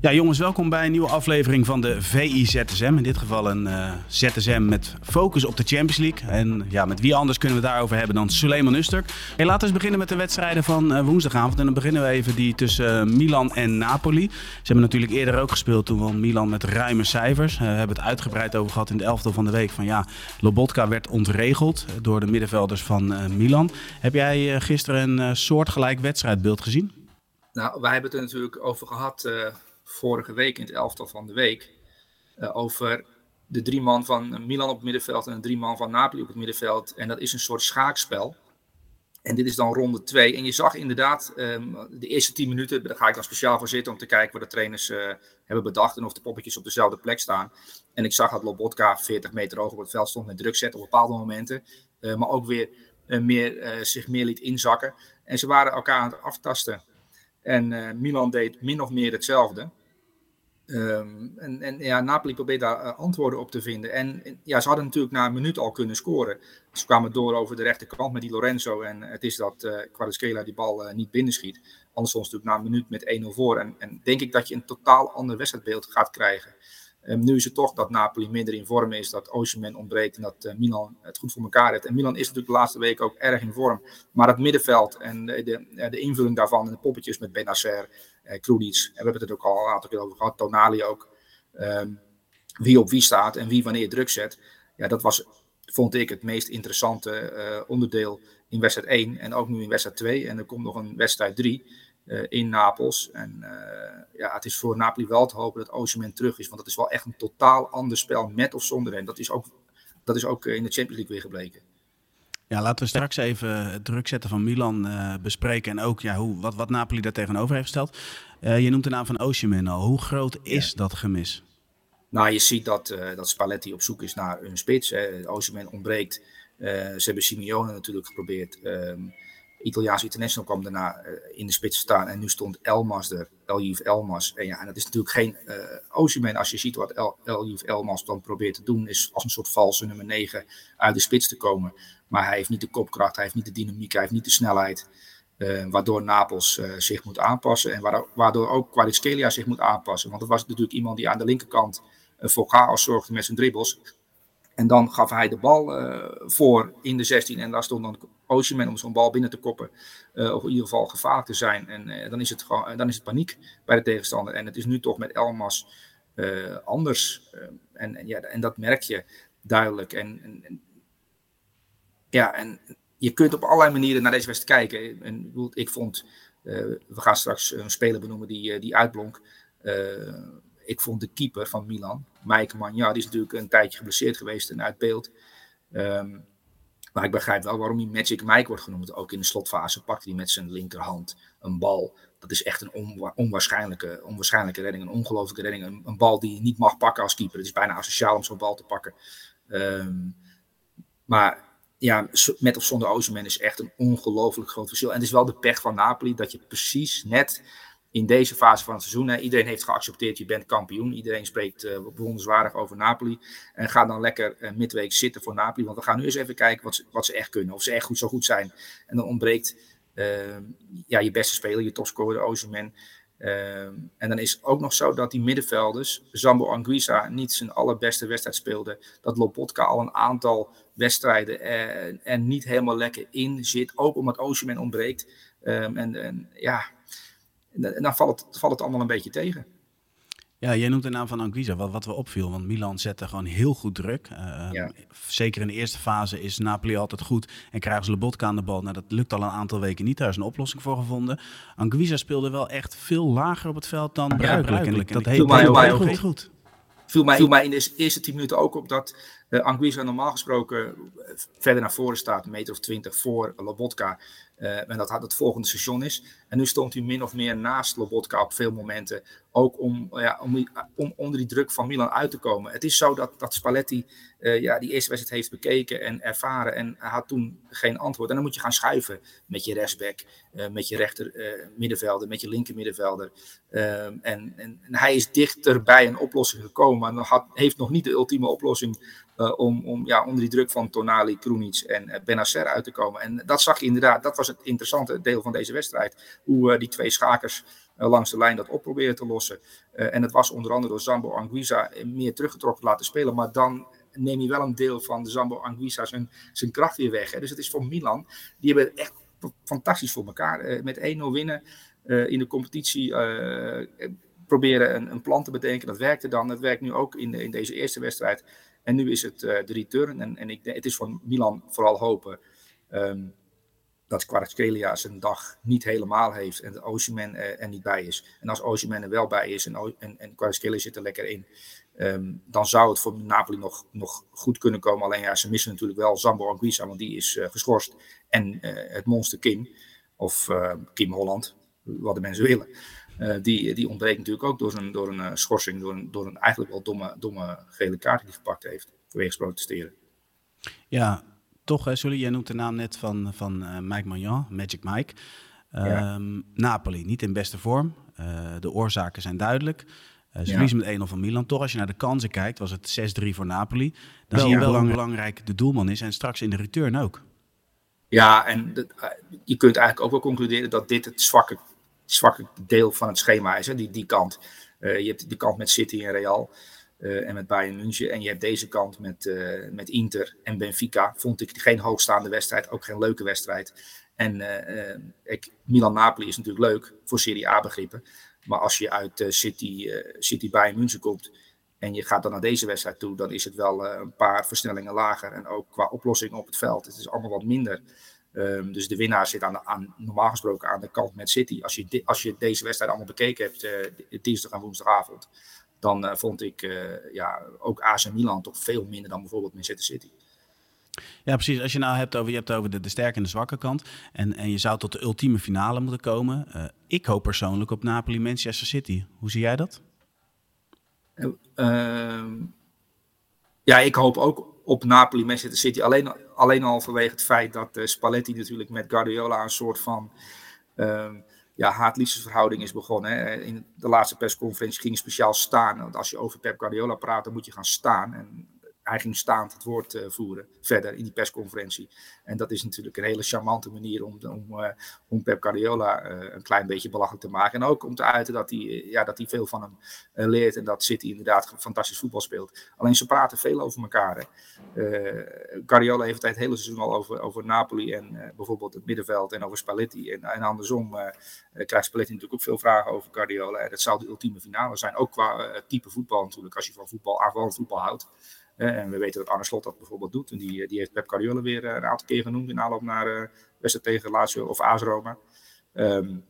Ja, jongens, welkom bij een nieuwe aflevering van de VI-ZSM. In dit geval een eh, ZSM met focus op de Champions League. En ja, met wie anders kunnen we daarover hebben dan Suleiman Usturk. Hey, laten we eens beginnen met de wedstrijden van eh, woensdagavond. En dan beginnen we even die tussen eh, Milan en Napoli. Ze hebben natuurlijk eerder ook gespeeld toen won Milan met ruime cijfers. we hebben het uitgebreid over gehad in de elftal van de week. Van ja, Lobotka werd ontregeld door de middenvelders van Milan. Heb jij gisteren een soortgelijk wedstrijdbeeld gezien? Nou, wij hebben het er natuurlijk over gehad vorige week in het elftal van de week. Uh, over de drie man van Milan op het middenveld en de drie man van Napoli op het middenveld. En dat is een soort schaakspel. En dit is dan ronde twee. En je zag inderdaad um, de eerste tien minuten, daar ga ik dan speciaal voor zitten om te kijken wat de trainers uh, hebben bedacht en of de poppetjes op dezelfde plek staan. En ik zag dat Lobotka 40 meter hoog op het veld stond met druk zetten op bepaalde momenten. Uh, maar ook weer meer, zich meer liet inzakken. En ze waren elkaar aan het aftasten. En Milan deed min of meer hetzelfde. Um, en, en ja, Napoli probeert daar uh, antwoorden op te vinden. En ja, ze hadden natuurlijk na een minuut al kunnen scoren. Ze kwamen door over de rechterkant met die Lorenzo. En het is dat uh, Kvaratskhelia die bal uh, niet binnenschiet. Anders stond natuurlijk na een minuut met 1-0 voor. En, en, denk ik dat je een totaal ander wedstrijdbeeld gaat krijgen. Um, nu is het toch dat Napoli minder in vorm is, dat Osimhen ontbreekt en dat Milan het goed voor elkaar heeft. En Milan is natuurlijk de laatste week ook erg in vorm. Maar het middenveld en de, de, de invulling daarvan en de poppetjes met Benacer uh, Krunic. En we hebben het ook al een aantal keer over gehad. Tonali ook. Um, wie op wie staat en wie wanneer druk zet. Ja, dat was, vond ik, het meest interessante uh, onderdeel in wedstrijd 1. En ook nu in wedstrijd 2. En er komt nog een wedstrijd 3 uh, in Napels. En ja, het is voor Napoli wel te hopen dat Osimhen terug is. Want dat is wel echt een totaal ander spel, met of zonder hem. Dat is ook, dat is ook in de Champions League weer gebleken. Ja, laten we straks even het druk zetten van Milan uh, bespreken. En ook ja, hoe, wat, wat Napoli daar tegenover heeft gesteld. Uh, je noemt de naam van Osimhen al. Hoe groot is ja. dat gemis? Nou, je ziet dat, uh, dat Spalletti op zoek is naar een spits. Osimhen ontbreekt. ze hebben Simeone natuurlijk geprobeerd. Um, Italiaanse international kwam daarna in de spits staan. En nu stond Elmas er, Eljuf Elmas. En ja, en dat is natuurlijk geen uh, Osimhen. Als je ziet wat El, Eljuf Elmas dan probeert te doen, is als een soort valse nummer 9 uit de spits te komen. Maar hij heeft niet de kopkracht, hij heeft niet de dynamiek, hij heeft niet de snelheid. Uh, waardoor Napels zich moet aanpassen. En waardoor ook Kvaratskhelia zich moet aanpassen. Want dat was natuurlijk iemand die aan de linkerkant voor chaos zorgde met zijn dribbles. En dan gaf hij de bal voor in de 16 en daar stond dan Osimhen om zo'n bal binnen te koppen. Of in ieder geval gevaarlijk te zijn. En dan, is het gewoon, dan is het paniek bij de tegenstander. En het is nu toch met Elmas anders. en, en, ja, en dat merk je duidelijk. En, en, ja, en je kunt op allerlei manieren naar deze wedstrijd kijken. En ik vond, we gaan straks een speler benoemen die, die uitblonk ik vond de keeper van Milan, Mike Magna, die is natuurlijk een tijdje geblesseerd geweest en uit beeld. Um, maar ik begrijp wel waarom hij Magic Mike wordt genoemd. Ook in de slotfase pakt hij met zijn linkerhand een bal. Dat is echt een onwa onwaarschijnlijke, onwaarschijnlijke redding, een ongelooflijke redding. Een, bal die je niet mag pakken als keeper. Het is bijna asociaal om zo'n bal te pakken. Um, maar ja, met of zonder Osimhen is echt een ongelooflijk groot verschil. En het is wel de pech van Napoli dat je precies net in deze fase van het seizoen. Hè, iedereen heeft geaccepteerd, je bent kampioen. Iedereen spreekt uh, bewonderenswaardig over Napoli. En ga dan lekker uh, midweek zitten voor Napoli. Want we gaan nu eens even kijken wat ze, wat ze echt kunnen. Of ze echt goed zo goed zijn. En dan ontbreekt uh, ja, je beste speler, je topscorer, Osimhen. En dan is het ook nog zo dat die middenvelders, Zambo Anguissa, niet zijn allerbeste wedstrijd speelde. Dat Lobotka al een aantal wedstrijden er, er niet helemaal lekker in zit. Ook omdat Osimhen ontbreekt. Um, en, en ja, en dan valt het, valt het allemaal een beetje tegen. Ja, jij noemt de naam van Anguissa, wat, wat we opviel. Want Milan zette gewoon heel goed druk. Uh, ja. Zeker in de eerste fase is Napoli altijd goed. En krijgen ze Lobotka aan de bal. Nou, dat lukt al een aantal weken niet. Daar is een oplossing voor gevonden. Anguissa speelde wel echt veel lager op het veld dan gebruikelijk. Ja, en dat heeft heel, heel goed. goed. Viel mij, viel mij in de eerste tien minuten ook op dat uh, Anguissa normaal gesproken verder naar voren staat. Een meter of twintig voor Lobotka. Uh, en dat het volgende station is. En nu stond hij min of meer naast Lobotka op veel momenten. ook om, ja, om, om onder die druk van Milan uit te komen. Het is zo dat, dat Spalletti uh, ja, die eerste wedstrijd heeft bekeken en ervaren en had toen geen antwoord. En dan moet je gaan schuiven met je rechtsback, uh, met je rechter middenvelder, met je linker middenvelder. En, en, hij is dichter bij een oplossing gekomen, maar had, heeft nog niet de ultieme oplossing om, om ja, onder die druk van Tonali, Krunic en Benacer uit te komen. En dat zag je inderdaad, dat was het interessante deel van deze wedstrijd. Hoe die twee schakers langs de lijn dat op proberen te lossen. en het was onder andere door Zambo Anguissa meer teruggetrokken laten spelen, maar dan neem je wel een deel van de Zambo Anguissa zijn, zijn kracht weer weg. Hè. Dus het is voor Milan, die hebben echt fantastisch voor elkaar. Uh, met 1-0 winnen uh, in de competitie, uh, proberen een, een, plan te bedenken. Dat werkte dan. Dat werkt nu ook in, in deze eerste wedstrijd. En nu is het de return. En, en ik, het is voor Milan vooral hopen um, dat Kvaratskhelia zijn dag niet helemaal heeft en de Osimhen er, niet bij is. En als Osimhen er wel bij is en, en, en zit er lekker in, Um, dan zou het voor Napoli nog, nog goed kunnen komen. Alleen ja, ze missen natuurlijk wel Zambo Anguissa, want die is uh, geschorst. En uh, het monster Kim, of uh, Kim Holland, wat de mensen willen. die, die ontbreekt natuurlijk ook door een, door een schorsing, door een, door een eigenlijk wel domme, domme gele kaart die hij gepakt heeft. Vanwege protesteren. Ja, toch, hè, Sully, jij noemt de naam net van, van Mike Magnan, Magic Mike. Ja. Um, Napoli, niet in beste vorm. de oorzaken zijn duidelijk. Uh, ze ja. verliezen met 1-0 van Milan. Toch, als je naar de kansen kijkt, was het 6-3 voor Napoli. Dan wel, zie je wel hoe belangrijk de doelman is. En straks in de return ook. Ja, en de, je kunt eigenlijk ook wel concluderen dat dit het zwakke, zwakke deel van het schema is. Hè? Die, die kant. Uh, je hebt die kant met City en Real. Uh, en met Bayern München. En je hebt deze kant met, uh, met Inter en Benfica. Vond ik geen hoogstaande wedstrijd, ook geen leuke wedstrijd. En ik, Milan-Napoli is natuurlijk leuk voor Serie A-begrippen. Maar als je uit City, City Bayern München komt en je gaat dan naar deze wedstrijd toe, dan is het wel een paar versnellingen lager. En ook qua oplossingen op het veld. Het is allemaal wat minder. Um, dus de winnaar zit aan, de, aan, normaal gesproken aan de kant met City. Als je, als je deze wedstrijd allemaal bekeken hebt, dinsdag en woensdagavond, dan vond ik ja, ook AC Milan toch veel minder dan bijvoorbeeld Manchester City. Ja, precies. Als je nou hebt over, je hebt over de, de sterke en de zwakke kant. En, en je zou tot de ultieme finale moeten komen. Uh, ik hoop persoonlijk op Napoli-Manchester City. Hoe zie jij dat? Uh, ja, ik hoop ook op Napoli-Manchester City. Alleen, alleen al vanwege het feit dat Spalletti natuurlijk met Guardiola een soort van... Ja, haat-liefdesverhouding is begonnen. Hè. In de laatste persconferentie ging speciaal staan. Want als je over Pep Guardiola praat, dan moet je gaan staan. En ging staand het woord uh, voeren verder in die persconferentie. En dat is natuurlijk een hele charmante manier om, om, uh, om Pep Guardiola uh, een klein beetje belachelijk te maken. En ook om te uiten dat hij, ja, dat hij veel van hem leert en dat City inderdaad fantastisch voetbal speelt. Alleen ze praten veel over elkaar. Guardiola heeft het hele seizoen al over, over Napoli en bijvoorbeeld het middenveld en over Spalletti. En, en andersom krijgt Spalletti natuurlijk ook veel vragen over Guardiola. En dat zou de ultieme finale zijn, ook qua type voetbal natuurlijk, als je van voetbal, aanvallend voetbal houdt. En we weten dat Arne Slot dat bijvoorbeeld doet. En die, die heeft Pep Guardiola weer eh, een aantal keer genoemd in aanloop naar uh, wedstrijd tegen Lazio of AS Roma. Um,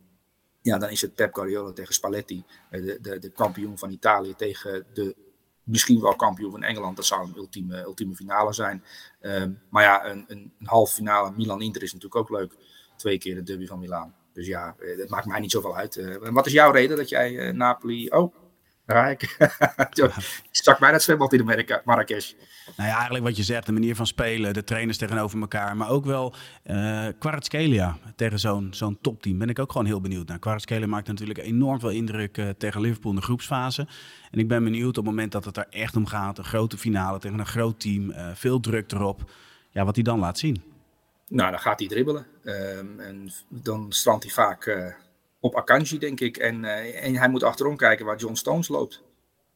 ja, dan is het Pep Guardiola tegen Spalletti, eh, de, de, de kampioen van Italië, tegen de misschien wel kampioen van Engeland. Dat zou een ultieme, ultieme finale zijn. Um, maar ja, een, een, een halve finale Milan-Inter is natuurlijk ook leuk. Twee keer de derby van Milaan. Dus ja, dat maakt mij niet zoveel uit. Wat is jouw reden dat jij Napoli... Oh, Rijk. ik stak mij dat zwembad in de Marrakesh. Nou ja, eigenlijk wat je zegt, de manier van spelen, de trainers tegenover elkaar. Maar ook wel uh, Kvaratskhelia tegen zo'n zo'n topteam. Ben ik ook gewoon heel benieuwd naar. Kvaratskhelia maakt natuurlijk enorm veel indruk uh, tegen Liverpool in de groepsfase. En ik ben benieuwd op het moment dat het er echt om gaat. Een grote finale tegen een groot team. Uh, veel druk erop. Ja, wat hij dan laat zien. Nou, dan gaat hij dribbelen. Um, en dan strandt hij vaak op Akanji, denk ik. En, uh, en hij moet achterom kijken waar John Stones loopt.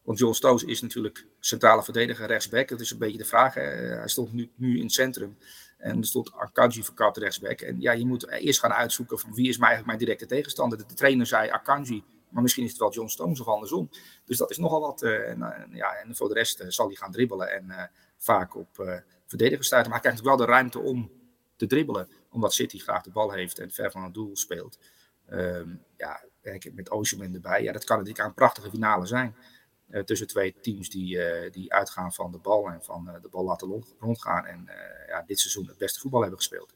Want John Stones is natuurlijk centrale verdediger, rechtsback. Dat is een beetje de vraag. Hij stond nu, nu in het centrum. En er stond Akanji verkapt rechtsback. En ja, je moet eerst gaan uitzoeken van wie is mij eigenlijk mijn directe tegenstander. De, trainer zei Akanji, maar misschien is het wel John Stones of andersom. Dus dat is nogal wat. Uh, en, ja, en voor de rest zal hij gaan dribbelen en vaak op verdedigers stuiten. Maar hij krijgt wel de ruimte om te dribbelen. Omdat City graag de bal heeft en ver van het doel speelt. Um, ja, met Osimhen erbij. Ja, dat kan natuurlijk een prachtige finale zijn. Uh, tussen twee teams die, uh, die uitgaan van de bal en van uh, de bal laten rondgaan. En ja, dit seizoen het beste voetbal hebben gespeeld.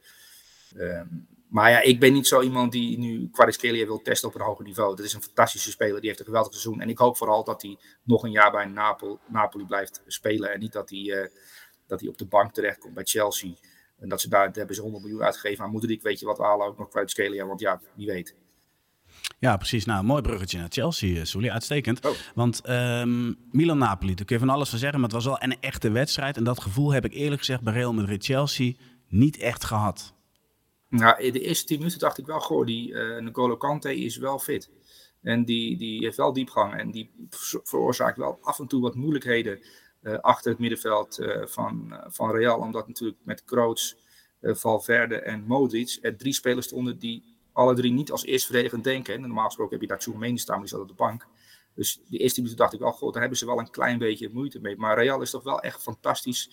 Um, maar ja, ik ben niet zo iemand die nu Kvaratskhelia wil testen op een hoger niveau. Dat is een fantastische speler, die heeft een geweldig seizoen. En ik hoop vooral dat hij nog een jaar bij Napoli, Napoli blijft spelen. En niet dat hij, dat hij op de bank terechtkomt bij Chelsea. En dat ze daar, daar hebben ze 100 miljoen uitgegeven aan Moederik. Weet je wat, we halen ook nog Kvaratskhelia, want ja, wie weet. Ja, precies. Nou, mooi bruggetje naar Chelsea, eh, Soelie. Uitstekend. Oh. Want um, Milan-Napoli, daar kun je van alles van zeggen, maar het was wel een echte wedstrijd. En dat gevoel heb ik eerlijk gezegd bij Real Madrid-Chelsea niet echt gehad. Nou, in de eerste tien minuten dacht ik wel, goh, die uh, N'Golo Kante is wel fit. En die, die heeft wel diepgang en die veroorzaakt wel af en toe wat moeilijkheden uh, achter het middenveld uh, van, van Real. Omdat natuurlijk met Kroos, Valverde en Modric er drie spelers stonden die alle drie niet als eerst verdedigend denken. En normaal gesproken heb je daar Tchouameni staan, die zat op de bank. Dus de eerste minuut dacht ik wel, god, daar hebben ze wel een klein beetje moeite mee. Maar Real is toch wel echt fantastisch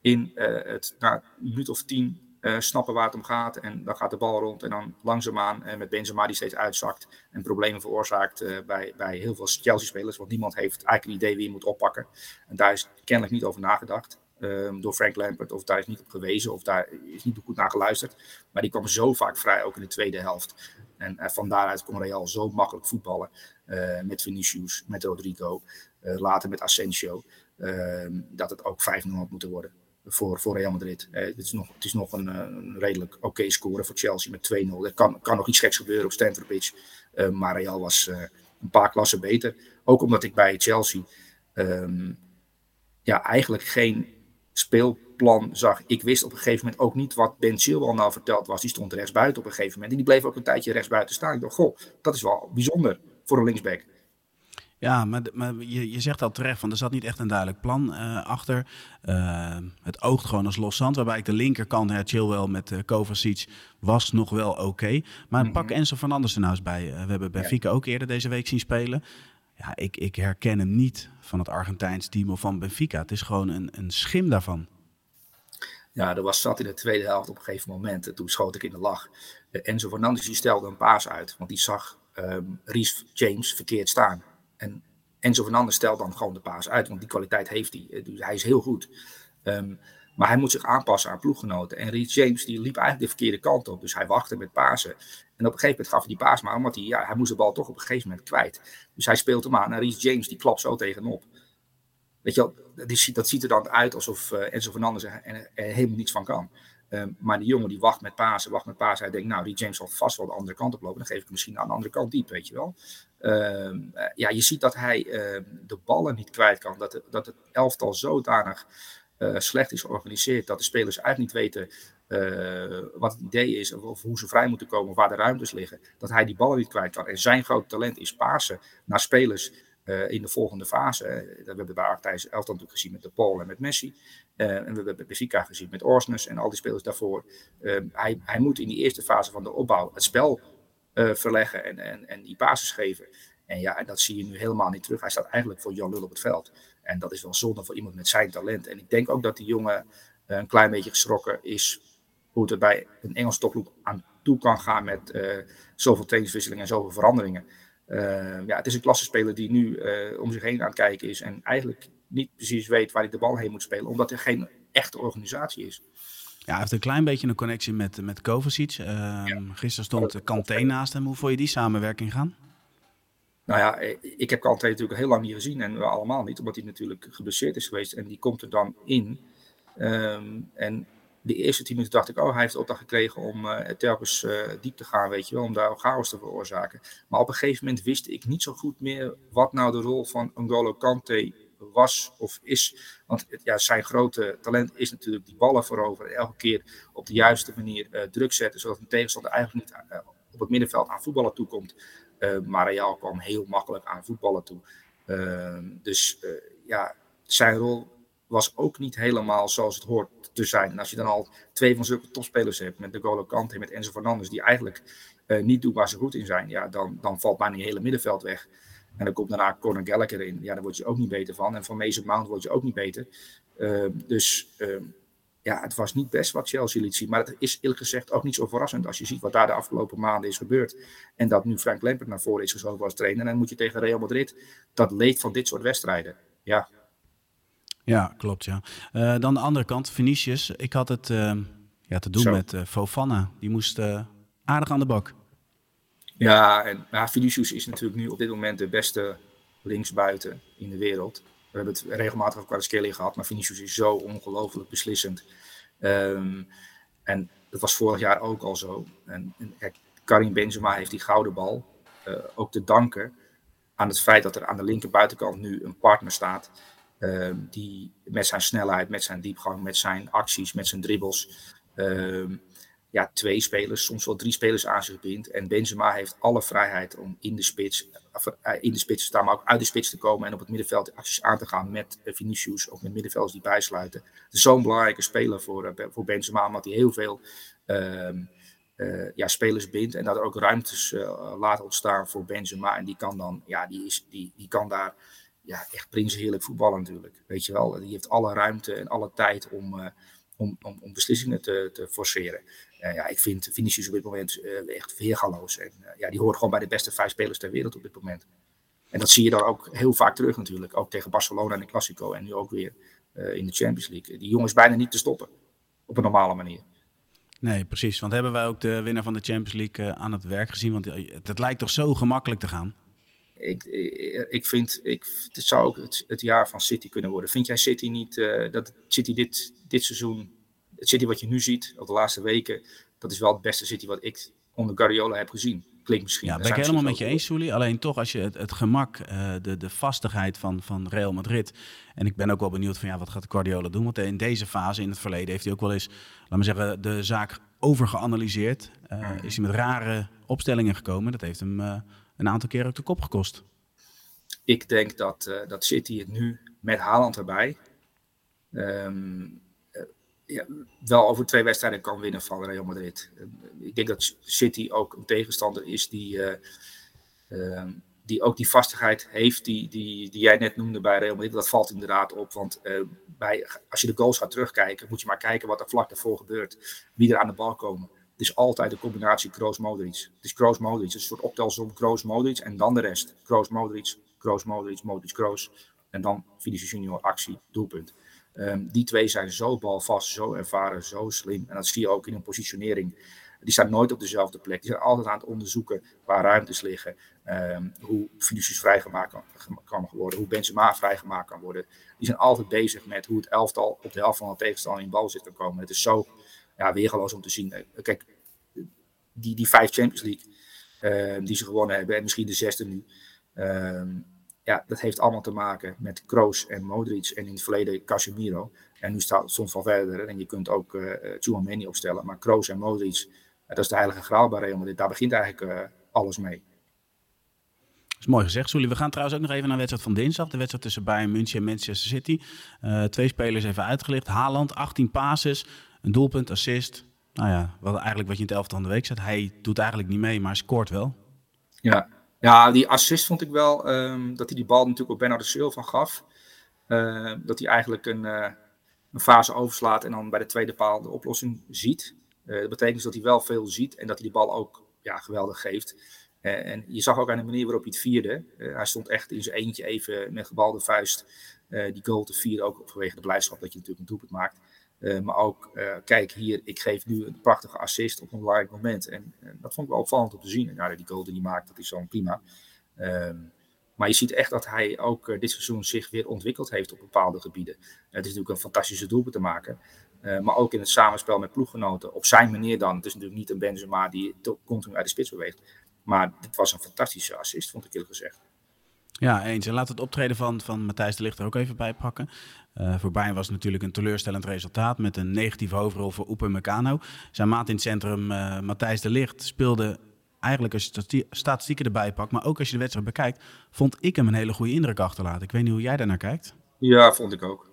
in uh, het na een minuut of tien uh, snappen waar het om gaat. En dan gaat de bal rond en dan langzaamaan uh, met Benzema die steeds uitzakt. En problemen veroorzaakt bij, bij heel veel Chelsea-spelers. Want niemand heeft eigenlijk een idee wie je moet oppakken. En daar is kennelijk niet over nagedacht. Um, door Frank Lampert. Of daar is niet op gewezen. Of daar is niet goed naar geluisterd. Maar die kwam zo vaak vrij, ook in de tweede helft. En uh, van daaruit kon Real zo makkelijk voetballen. Uh, met Vinicius, met Rodrigo. Uh, later met Asensio. Ehm, dat het ook 5-0 had moeten worden. Voor, voor Real Madrid. het, is nog, het is nog een, redelijk oké score voor Chelsea met 2-0. Er kan, kan nog iets geks gebeuren op Stamford Bridge. maar Real was een paar klassen beter. Ook omdat ik bij Chelsea um, ja, eigenlijk geen speelplan zag. Ik wist op een gegeven moment ook niet wat Ben Chilwell nou verteld was. Die stond rechtsbuiten op een gegeven moment. En die bleef ook een tijdje rechtsbuiten staan. Ik dacht, goh, dat is wel bijzonder voor een linksback. Ja, maar, maar je, je zegt al terecht, van er zat niet echt een duidelijk plan uh, achter. Uh, het oogt gewoon als loszand, waarbij ik de linkerkant, her Chilwell met uh, Kovacic, was nog wel oké. Okay. Maar mm -hmm. pak Enzo Fernandes er nou eens bij. we hebben Benfica ja. ook eerder deze week zien spelen ja, ik, ik herken hem niet van het Argentijns team of van Benfica. Het is gewoon een, een schim daarvan. Ja, er was zat in de tweede helft op een gegeven moment. En toen schoot ik in de lach. Enzo Fernandes die stelde een paas uit. Want die zag um, Ries James verkeerd staan. En Enzo Fernandes stelde dan gewoon de paas uit. Want die kwaliteit heeft hij. Dus hij is heel goed. Um, maar hij moet zich aanpassen aan ploeggenoten. En Reece James die liep eigenlijk de verkeerde kant op. Dus hij wachtte met Pasen. En op een gegeven moment gaf hij die paas maar, omdat hij, ja, hij moest de bal toch op een gegeven moment kwijt. Dus hij speelt hem aan. En Reece James die klapt zo tegenop. Weet je wel, dat ziet er dan uit alsof uh, Enzo Fernandes er, er, er, helemaal niets van kan. Um, maar die jongen die wacht met Pasen, wacht met Pasen. Hij denkt, nou, die James zal vast wel de andere kant oplopen. Dan geef ik hem misschien aan de andere kant diep, weet je wel. Um, uh, ja, je ziet dat hij uh, de ballen niet kwijt kan. Dat, dat het elftal zodanig uh, slecht is georganiseerd, dat de spelers eigenlijk niet weten wat het idee is of, hoe ze vrij moeten komen, waar de ruimtes liggen, dat hij die ballen niet kwijt kan. En zijn groot talent is pasen naar spelers uh, in de volgende fase. Dat hebben we bij Artijs elftal natuurlijk gezien met de Paul en met Messi. en we hebben bij Benfica gezien met Orsnes en al die spelers daarvoor. hij, hij moet in die eerste fase van de opbouw het spel verleggen en, en, en die basis geven. En ja, dat zie je nu helemaal niet terug. Hij staat eigenlijk voor Jan Lul op het veld. En dat is wel zonde voor iemand met zijn talent. En ik denk ook dat die jongen een klein beetje geschrokken is hoe het er bij een Engels toploop aan toe kan gaan met uh, zoveel trainingswisselingen en zoveel veranderingen. Uh, ja, het is een klassenspeler die nu om zich heen aan het kijken is en eigenlijk niet precies weet waar hij de bal heen moet spelen, omdat er geen echte organisatie is. Ja, hij heeft een klein beetje een connectie met, met Kovacic. Uh, ja. Gisteren stond Kanté naast hem. Hoe vond je die samenwerking gaan? Nou ja, ik heb Kanté natuurlijk heel lang niet gezien en we allemaal niet, omdat hij natuurlijk geblesseerd is geweest. En die komt er dan in. Um, en de eerste tien minuten dacht ik, oh, hij heeft de opdracht gekregen om uh, telkens uh, diep te gaan, weet je wel, om daar chaos te veroorzaken. Maar op een gegeven moment wist ik niet zo goed meer wat nou de rol van N'Golo Kanté was of is. Want ja, zijn grote talent is natuurlijk die ballen veroveren. Elke keer op de juiste manier uh, druk zetten, zodat een tegenstander eigenlijk niet op het middenveld aan voetballen toekomt. Uh, maar Real kwam heel makkelijk aan voetballen toe. Uh, dus ja, zijn rol was ook niet helemaal zoals het hoort te zijn. Als je dan al twee van zulke topspelers hebt, met de Golo Kante en met Enzo Fernandes, die eigenlijk niet doen waar ze goed in zijn, ja, dan, dan valt bijna je hele middenveld weg. En dan komt daarna Conor Gallagher in. Ja, daar word je ook niet beter van. En van Mason Mount word je ook niet beter. Ehm, dus ehm, ja, het was niet best wat Chelsea liet zien. Maar het is eerlijk gezegd ook niet zo verrassend als je ziet wat daar de afgelopen maanden is gebeurd. En dat nu Frank Lampert naar voren is geschoven als trainer. En dan moet je tegen Real Madrid. Dat leed van dit soort wedstrijden. Ja. Ja, klopt ja. Uh, dan de andere kant, Vinicius. Ik had het uh, ja, te doen Zo. met uh, Fofana. Die moest aardig aan de bak. Ja, en ja, Vinicius is natuurlijk nu op dit moment de beste linksbuiten in de wereld. We hebben het regelmatig over Kvaratskhelia gehad, maar Vinicius is zo ongelooflijk beslissend. Um, en dat was vorig jaar ook al zo. En, en kijk, Karim Benzema heeft die gouden bal uh, ook te danken aan het feit dat er aan de linkerbuitenkant nu een partner staat. Uh, die met zijn snelheid, met zijn diepgang, met zijn acties, met zijn dribbles. Uh, ja, twee spelers, soms wel drie spelers aan zich bindt. En Benzema heeft alle vrijheid om in de spits, eh, in de spits te staan, maar ook uit de spits te komen en op het middenveld acties aan te gaan met eh, Vinicius, of met middenvelders die bijsluiten. Zo'n belangrijke speler voor, eh, voor Benzema, omdat hij heel veel uh, ja, spelers bindt en dat er ook ruimtes laat ontstaan voor Benzema. En die kan dan, ja, die, is, die, die kan daar ja, echt heerlijk voetballen natuurlijk. Weet je wel, die heeft alle ruimte en alle tijd om, om, om, om beslissingen te, te forceren. Ja, ik vind Vinicius op dit moment uh, echt weergaloos. En uh, ja, die hoort gewoon bij de beste vijf spelers ter wereld op dit moment. En dat zie je dan ook heel vaak terug natuurlijk. Ook tegen Barcelona in de Classico en nu ook weer in de Champions League. Die jongens bijna niet te stoppen. Op een normale manier. Nee, precies. Want hebben wij ook de winnaar van de Champions League aan het werk gezien? Want het lijkt toch zo gemakkelijk te gaan? Ik, ik, vind, ik, het zou ook het, het, jaar van City kunnen worden. Vind jij City niet, dat City dit, dit seizoen het City wat je nu ziet, of de laatste weken, dat is wel het beste City wat ik onder Guardiola heb gezien. Klinkt misschien. Ja, ben ik helemaal met je eens, Sully. Alleen toch, als je het, het gemak, uh, de, de vastigheid van, van Real Madrid. En ik ben ook wel benieuwd van ja, wat gaat Guardiola doen? Want in deze fase in het verleden heeft hij ook wel eens, laten we zeggen, de zaak overgeanalyseerd. Uh, Is hij met rare opstellingen gekomen. Dat heeft hem een aantal keer ook de kop gekost. Ik denk dat, dat City het nu met Haaland erbij. Um, ja, wel over twee wedstrijden kan winnen van Real Madrid. Ik denk dat City ook een tegenstander is die, uh, die ook die vastigheid heeft die, die, die jij net noemde bij Real Madrid. Dat valt inderdaad op, want bij, als je de goals gaat terugkijken, moet je maar kijken wat er vlak daarvoor gebeurt. Wie er aan de bal komen. Het is altijd de combinatie Kroos-Modric. Het is Kroos-Modric, het is een soort optelsom Kroos-Modric en dan de rest. Kroos-Modric, Kroos-Modric, Modric-Kroos. En dan Vinicius Junior, actie, doelpunt. Um, die twee zijn zo balvast, zo ervaren, zo slim. En dat zie je ook in hun positionering. Die staan nooit op dezelfde plek. Die zijn altijd aan het onderzoeken waar ruimtes liggen. Um, hoe Vinicius vrijgemaakt kan, worden. Hoe Benzema vrijgemaakt kan worden. Die zijn altijd bezig met hoe het elftal op de helft van de tegenstander in bal zit kan komen. Het is zo ja, weergeloos om te zien. Eh, kijk, die, die vijf Champions League uh, die ze gewonnen hebben. En misschien de zesde nu. Um, ja, dat heeft allemaal te maken met Kroos en Modric en in het verleden Casemiro. En nu staat soms wel verder en je kunt ook uh, Tchouameni opstellen. Maar Kroos en Modric, dat is de heilige graal bij Real. Daar begint eigenlijk alles mee. Dat is mooi gezegd, Soelie. We gaan trouwens ook nog even naar de wedstrijd van dinsdag. De wedstrijd tussen Bayern München en Manchester City. Twee spelers even uitgelicht. Haaland, 18 passes, een doelpunt, assist. Nou ja, wat, eigenlijk wat je in het elftal van de week zet. Hij doet eigenlijk niet mee, maar scoort wel. Ja, ja, die assist vond ik wel, um, dat hij die bal natuurlijk op Bernardo Silva gaf. Uh, dat hij eigenlijk een, uh, een, fase overslaat en dan bij de tweede paal de oplossing ziet. Uh, dat betekent dus dat hij wel veel ziet en dat hij die bal ook ja, geweldig geeft. en je zag ook aan de manier waarop hij het vierde. hij stond echt in zijn eentje even met gebalde vuist die goal te vieren. Ook vanwege de blijdschap dat je natuurlijk een doelpunt maakt. Uh, maar ook, uh, kijk hier, ik geef nu een prachtige assist op een belangrijk moment. En, en dat vond ik wel opvallend om te zien. Ja, die goal die hij maakt, dat is zo prima. Um, maar je ziet echt dat hij ook uh, dit seizoen zich weer ontwikkeld heeft op bepaalde gebieden. het is natuurlijk een fantastische doelpunt te maken. maar ook in het samenspel met ploeggenoten. Op zijn manier dan. Het is natuurlijk niet een Benzema die continu uit de spits beweegt. Maar dit was een fantastische assist, vond ik eerlijk gezegd. Ja, eens. En we het optreden van, van Matthijs de Ligt er ook even bij pakken. Uh, voor was het natuurlijk een teleurstellend resultaat met een negatieve hoofdrol voor Oeper Meccano. Zijn maat in het centrum, uh, Matthijs de Ligt, speelde eigenlijk als je statistieken erbij pakt, maar ook als je de wedstrijd bekijkt, vond ik hem een hele goede indruk achterlaten. Ik weet niet hoe jij daarnaar kijkt. Ja, vond ik ook.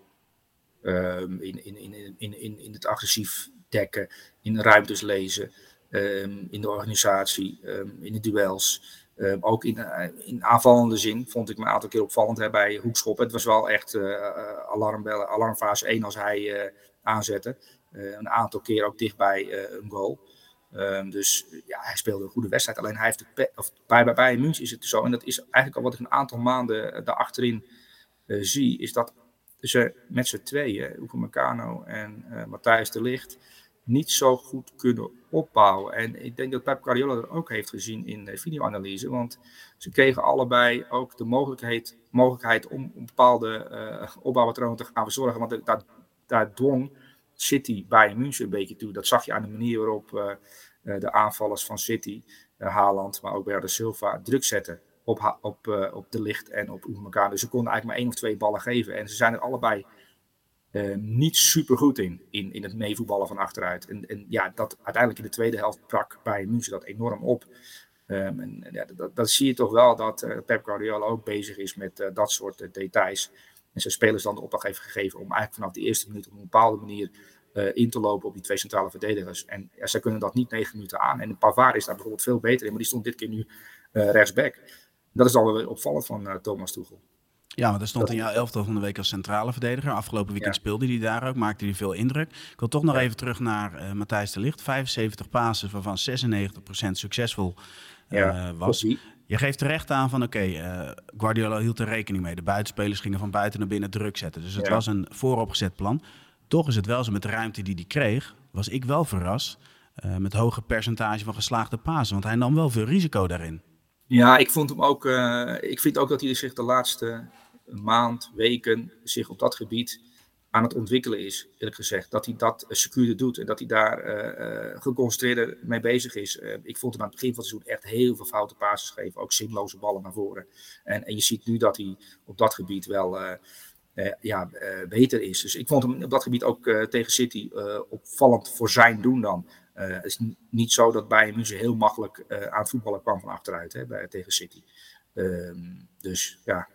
Um, in, in, in, in, in, in het agressief dekken, in ruimtes lezen, um, in de organisatie, um, in de duels. Uh, ook in, uh, in aanvallende zin vond ik me een aantal keer opvallend hè, bij hoekschoppen. Het was wel echt uh, alarmbellen, alarmfase 1 als hij aanzette. een aantal keer ook dichtbij een goal. Um, dus ja, hij speelde een goede wedstrijd. Alleen hij heeft het of bij, bij Bayern München is het zo. En dat is eigenlijk al wat ik een aantal maanden daarachterin zie. Is dat ze met z'n tweeën, Oevo Meccano en Matthijs de Ligt niet zo goed kunnen opbouwen. En ik denk dat Pep Guardiola dat ook heeft gezien in de videoanalyse. Want ze kregen allebei ook de mogelijkheid, mogelijkheid om bepaalde uh, opbouwpatronen te gaan verzorgen. Want daar, daar dwong City bij München een beetje toe. Dat zag je aan de manier waarop uh, de aanvallers van City, Haaland, maar ook Bernardo Silva, druk zetten op, op, op de licht en op elkaar. Dus ze konden eigenlijk maar één of twee ballen geven. En ze zijn er allebei uh, niet super goed in, in, in het meevoetballen van achteruit. En, en ja, dat uiteindelijk in de tweede helft brak bij München dat enorm op. Um, en ja, dat, dat, zie je toch wel dat uh, Pep Guardiola ook bezig is met uh, dat soort details. En zijn spelers dan de opdracht heeft gegeven om eigenlijk vanaf de eerste minuut op een bepaalde manier in te lopen op die twee centrale verdedigers. En ja, zij kunnen dat niet negen minuten aan. En Pavard is daar bijvoorbeeld veel beter in, maar die stond dit keer nu rechtsback. Dat is al weer opvallend van Thomas Tuchel. Ja, want er stond in jouw elftal van de week als centrale verdediger. Afgelopen weekend speelde hij daar ook, maakte hij veel indruk. Ik wil toch nog even terug naar uh, Matthijs de Ligt. 75 pasen, waarvan 96% succesvol uh, ja, was. Je geeft terecht aan van oké, okay, uh, Guardiola hield er rekening mee. De buitenspelers gingen van buiten naar binnen druk zetten. Dus het was een vooropgezet plan. Toch is het wel zo met de ruimte die hij kreeg, was ik wel verrast met hoge percentage van geslaagde pasen. Want hij nam wel veel risico daarin. Ja, ik vond hem ook. ik vind ook dat hij zich de laatste maand, weken zich op dat gebied aan het ontwikkelen is, eerlijk gezegd. Dat hij dat secuurder doet en dat hij daar uh, geconcentreerder mee bezig is. Ik vond hem aan het begin van het seizoen echt heel veel foute passes geven, ook zinloze ballen naar voren. En, en je ziet nu dat hij op dat gebied wel ja, beter is. Dus ik vond hem op dat gebied ook tegen City opvallend voor zijn doen dan. het is niet zo dat Bayern München heel makkelijk aan voetballen kwam van achteruit hè, bij, tegen City. Ehm, dus ja,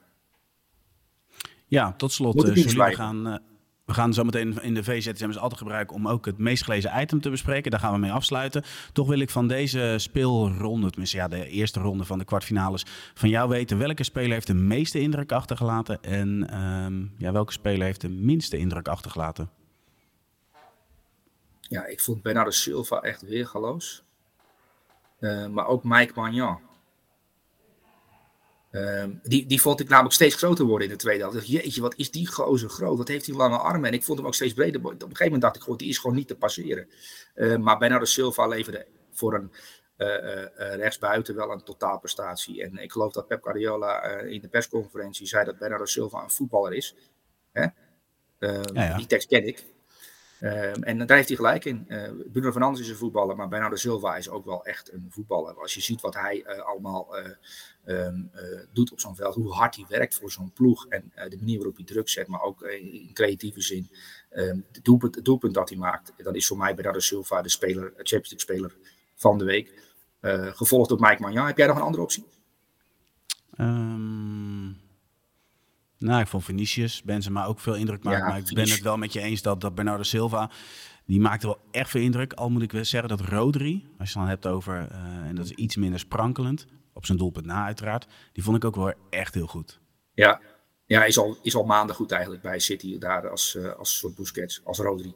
ja, tot slot, uh, we gaan, uh, we gaan zo meteen in de VZSM altijd gebruiken om ook het meest gelezen item te bespreken. Daar gaan we mee afsluiten. Toch wil ik van deze speelronde, tenminste ja, de eerste ronde van de kwartfinales, van jou weten welke speler heeft de meeste indruk achtergelaten en um, ja, welke speler heeft de minste indruk achtergelaten? Ja, ik vond Bernardo Silva echt weergaloos. Uh, maar ook Mike Magnan. Um, die, die vond ik namelijk steeds groter worden in de tweede helft. Jeetje, wat is die gozer groot? Wat heeft hij lange armen? En ik vond hem ook steeds breder. Op een gegeven moment dacht ik gewoon, die is gewoon niet te passeren. Uh, maar Bernardo Silva leverde voor een uh, uh, rechtsbuiten wel een totaalprestatie. En ik geloof dat Pep Guardiola in de persconferentie zei dat Bernardo Silva een voetballer is. Hè? Ja, ja. Die tekst ken ik. Um, en daar heeft hij gelijk in. Uh, Bruno Fernandes is een voetballer, maar Bernardo Silva is ook wel echt een voetballer. Als je ziet wat hij uh, allemaal uh, um, doet op zo'n veld, hoe hard hij werkt voor zo'n ploeg en de manier waarop hij druk zet, maar ook in creatieve zin. Um, het, doelpunt, dat hij maakt, dat is voor mij Bernardo Silva de speler, Champions League speler van de week. gevolgd door Mike Magnan. Heb jij nog een andere optie? Nou, ik vond Vinicius, Benzema ook veel indruk maken. Ja, maar ik ben het wel met je eens dat, dat Bernardo Silva, die maakte wel echt veel indruk. Al moet ik wel zeggen dat Rodri, als je dan hebt over, uh, en dat is iets minder sprankelend, op zijn doelpunt na uiteraard, die vond ik ook wel echt heel goed. Ja, ja is, al, is al maanden goed eigenlijk bij City, daar als, uh, als soort Busquets, als Rodri.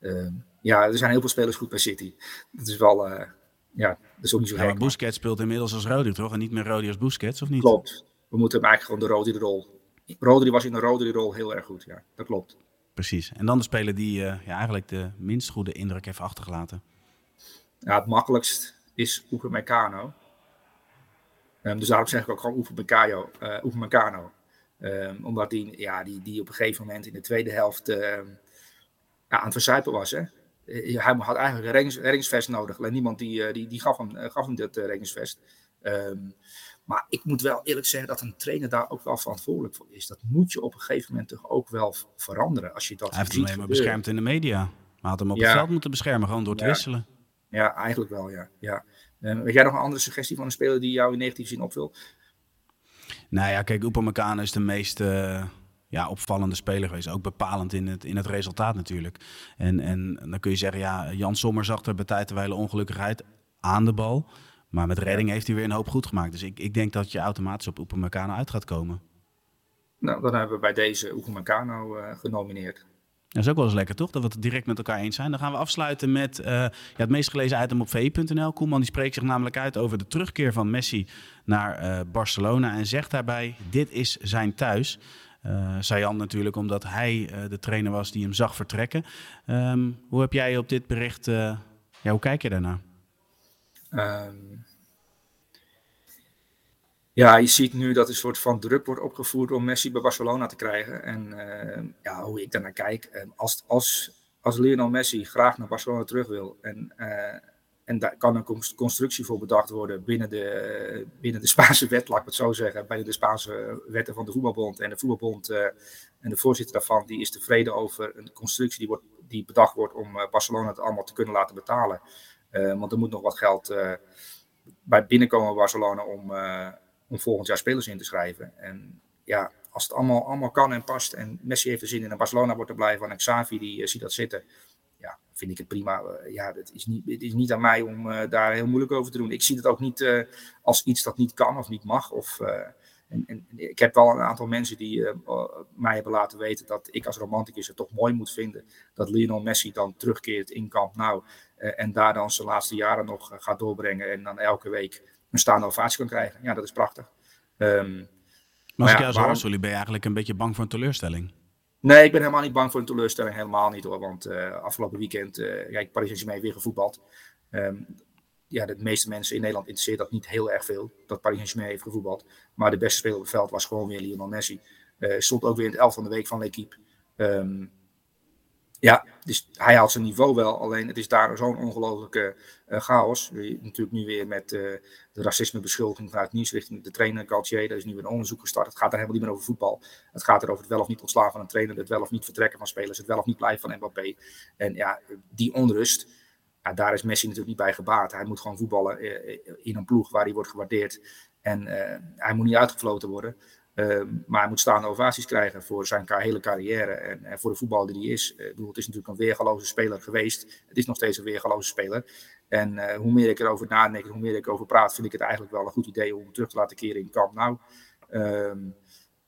Uh, ja, er zijn heel veel spelers goed bij City. Dat is wel, uh, ja, dat is ook niet zo ja, gek. Busquets speelt inmiddels als Rodri, toch? En niet meer Rodri als Busquets, of niet? Klopt. We moeten hem eigenlijk gewoon de Rodri de rol Rodri was in de Rodri-rol heel erg goed, ja. Dat klopt. Precies. En dan de speler die uh, ja, eigenlijk de minst goede indruk heeft achtergelaten. Ja, het makkelijkst is Oefen Meccano. Um, dus daarom zeg ik ook gewoon Oefen Meccano. Meccano. Um, omdat die, ja, die, die op een gegeven moment in de tweede helft uh, ja, aan het verzuipen was. Hè? Eh, hij had eigenlijk een reddings, reddingsvest nodig. Alleen niemand die, die, die gaf, hem, gaf hem dit reddingsvest. Um, maar ik moet wel eerlijk zeggen dat een trainer daar ook wel verantwoordelijk voor is. Dat moet je op een gegeven moment toch ook wel veranderen. Als je dat Hij heeft hem alleen maar beschermd in de media. Maar had hem op het veld moeten beschermen, gewoon door te wisselen. Ja, eigenlijk wel, ja. ja. Uh, weet jij nog een andere suggestie van een speler die jou in negatieve zin opvult? Nou ja, kijk, Upamecano is de meest uh, ja, opvallende speler geweest. Ook bepalend in het, in het resultaat natuurlijk. En, en dan kun je zeggen, ja, Jan Sommer zag er bij tijd ongelukkig ongelukkigheid aan de bal. Maar met redding heeft hij weer een hoop goed gemaakt. Dus ik, ik denk dat je automatisch op Upamecano uit gaat komen. Nou, dan hebben we bij deze Upamecano uh, genomineerd. Dat is ook wel eens lekker, toch? Dat we het direct met elkaar eens zijn. Dan gaan we afsluiten met uh, ja, het meest gelezen item op vi.nl. Koeman die spreekt zich namelijk uit over de terugkeer van Messi naar uh, Barcelona. En zegt daarbij, dit is zijn thuis. Uh, Sayan natuurlijk, omdat hij de trainer was die hem zag vertrekken. Ehm, hoe heb jij op dit bericht, ja, hoe kijk je daarnaar? Ehm, ja, je ziet nu dat een soort van druk wordt opgevoerd om Messi bij Barcelona te krijgen. En ja, hoe ik daarnaar kijk, als, als, als Lionel Messi graag naar Barcelona terug wil en en daar kan een constructie voor bedacht worden binnen de, binnen de Spaanse wet, laat ik het zo zeggen. Binnen de Spaanse wetten van de voetbalbond. En de voetbalbond uh, en de voorzitter daarvan, die is tevreden over een constructie die, wordt, die bedacht wordt om uh, Barcelona het allemaal te kunnen laten betalen. Uh, want er moet nog wat geld bij binnenkomen Barcelona om, om volgend jaar spelers in te schrijven. En ja, als het allemaal, allemaal kan en past en Messi heeft er zin in en Barcelona wordt er blij van en Xavi die ziet dat zitten vind ik het prima. Eh, ja, het is niet, het is niet aan mij om daar heel moeilijk over te doen. Ik zie het ook niet als iets dat niet kan of niet mag. Of, en, en, ik heb wel een aantal mensen die mij hebben laten weten dat ik als romanticus het toch mooi moet vinden dat Lionel Messi dan terugkeert in kamp nou en daar dan zijn laatste jaren nog gaat doorbrengen en dan elke week een staande ovatie kan krijgen. Ja, dat is prachtig. Um, maar als ik jou zo ben je eigenlijk een beetje bang voor een teleurstelling? Nee, ik ben helemaal niet bang voor een teleurstelling. Helemaal niet hoor. Want uh, afgelopen weekend, uh, kijk, Paris Saint-Germain weer gevoetbald. Um, ja, de meeste mensen in Nederland interesseert dat niet heel erg veel. Dat Paris Saint-Germain heeft gevoetbald. Maar de beste speler op het veld was gewoon weer Lionel Messi. Uh, stond ook weer in het elf van de week van L'Equipe. Um, ja, dus hij haalt zijn niveau wel. Alleen het is daar zo'n ongelofelijke uh, chaos. Natuurlijk nu weer met uh, de racismebeschuldiging vanuit nieuws richting de trainer Galtier. Er is nu weer een onderzoek gestart. Het gaat er helemaal niet meer over voetbal. Het gaat er over het wel of niet ontslaan van een trainer. Het wel of niet vertrekken van spelers. Het wel of niet blijven van Mbappé. En ja, die onrust. Ja, daar is Messi natuurlijk niet bij gebaat. Hij moet gewoon voetballen uh, in een ploeg waar hij wordt gewaardeerd. En hij moet niet uitgefloten worden. Uh, maar hij moet staande ovaties krijgen voor zijn hele carrière en, en voor de voetballer die hij is. Uh, bedoel, het is natuurlijk een weergaloze speler geweest. Het is nog steeds een weergaloze speler. En uh, hoe meer ik erover nadenk en hoe meer ik over praat, vind ik het eigenlijk wel een goed idee om hem terug te laten keren in Kamp Nou. Ehm,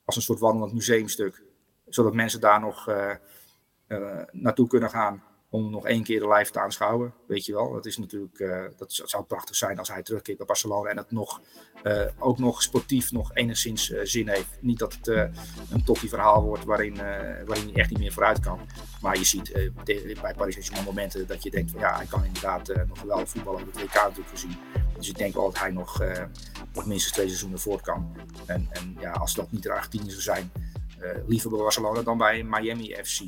als een soort wandelend museumstuk. Zodat mensen daar nog eh, naartoe kunnen gaan om nog één keer de live te aanschouwen. Weet je wel, dat is natuurlijk, uh, dat zou prachtig zijn als hij terugkeert bij Barcelona en het nog, uh, ook nog sportief nog enigszins uh, zin heeft. Niet dat het een toppie verhaal wordt waarin, waarin hij echt niet meer vooruit kan. Maar je ziet bij Paris momenten dat je denkt van ja, hij kan inderdaad nog wel voetballen op het WK natuurlijk gezien. Dus ik denk wel dat hij nog, nog minstens twee seizoenen voort kan. En, en ja, als dat niet de Argentinië zou zijn, liever bij Barcelona dan bij Miami FC.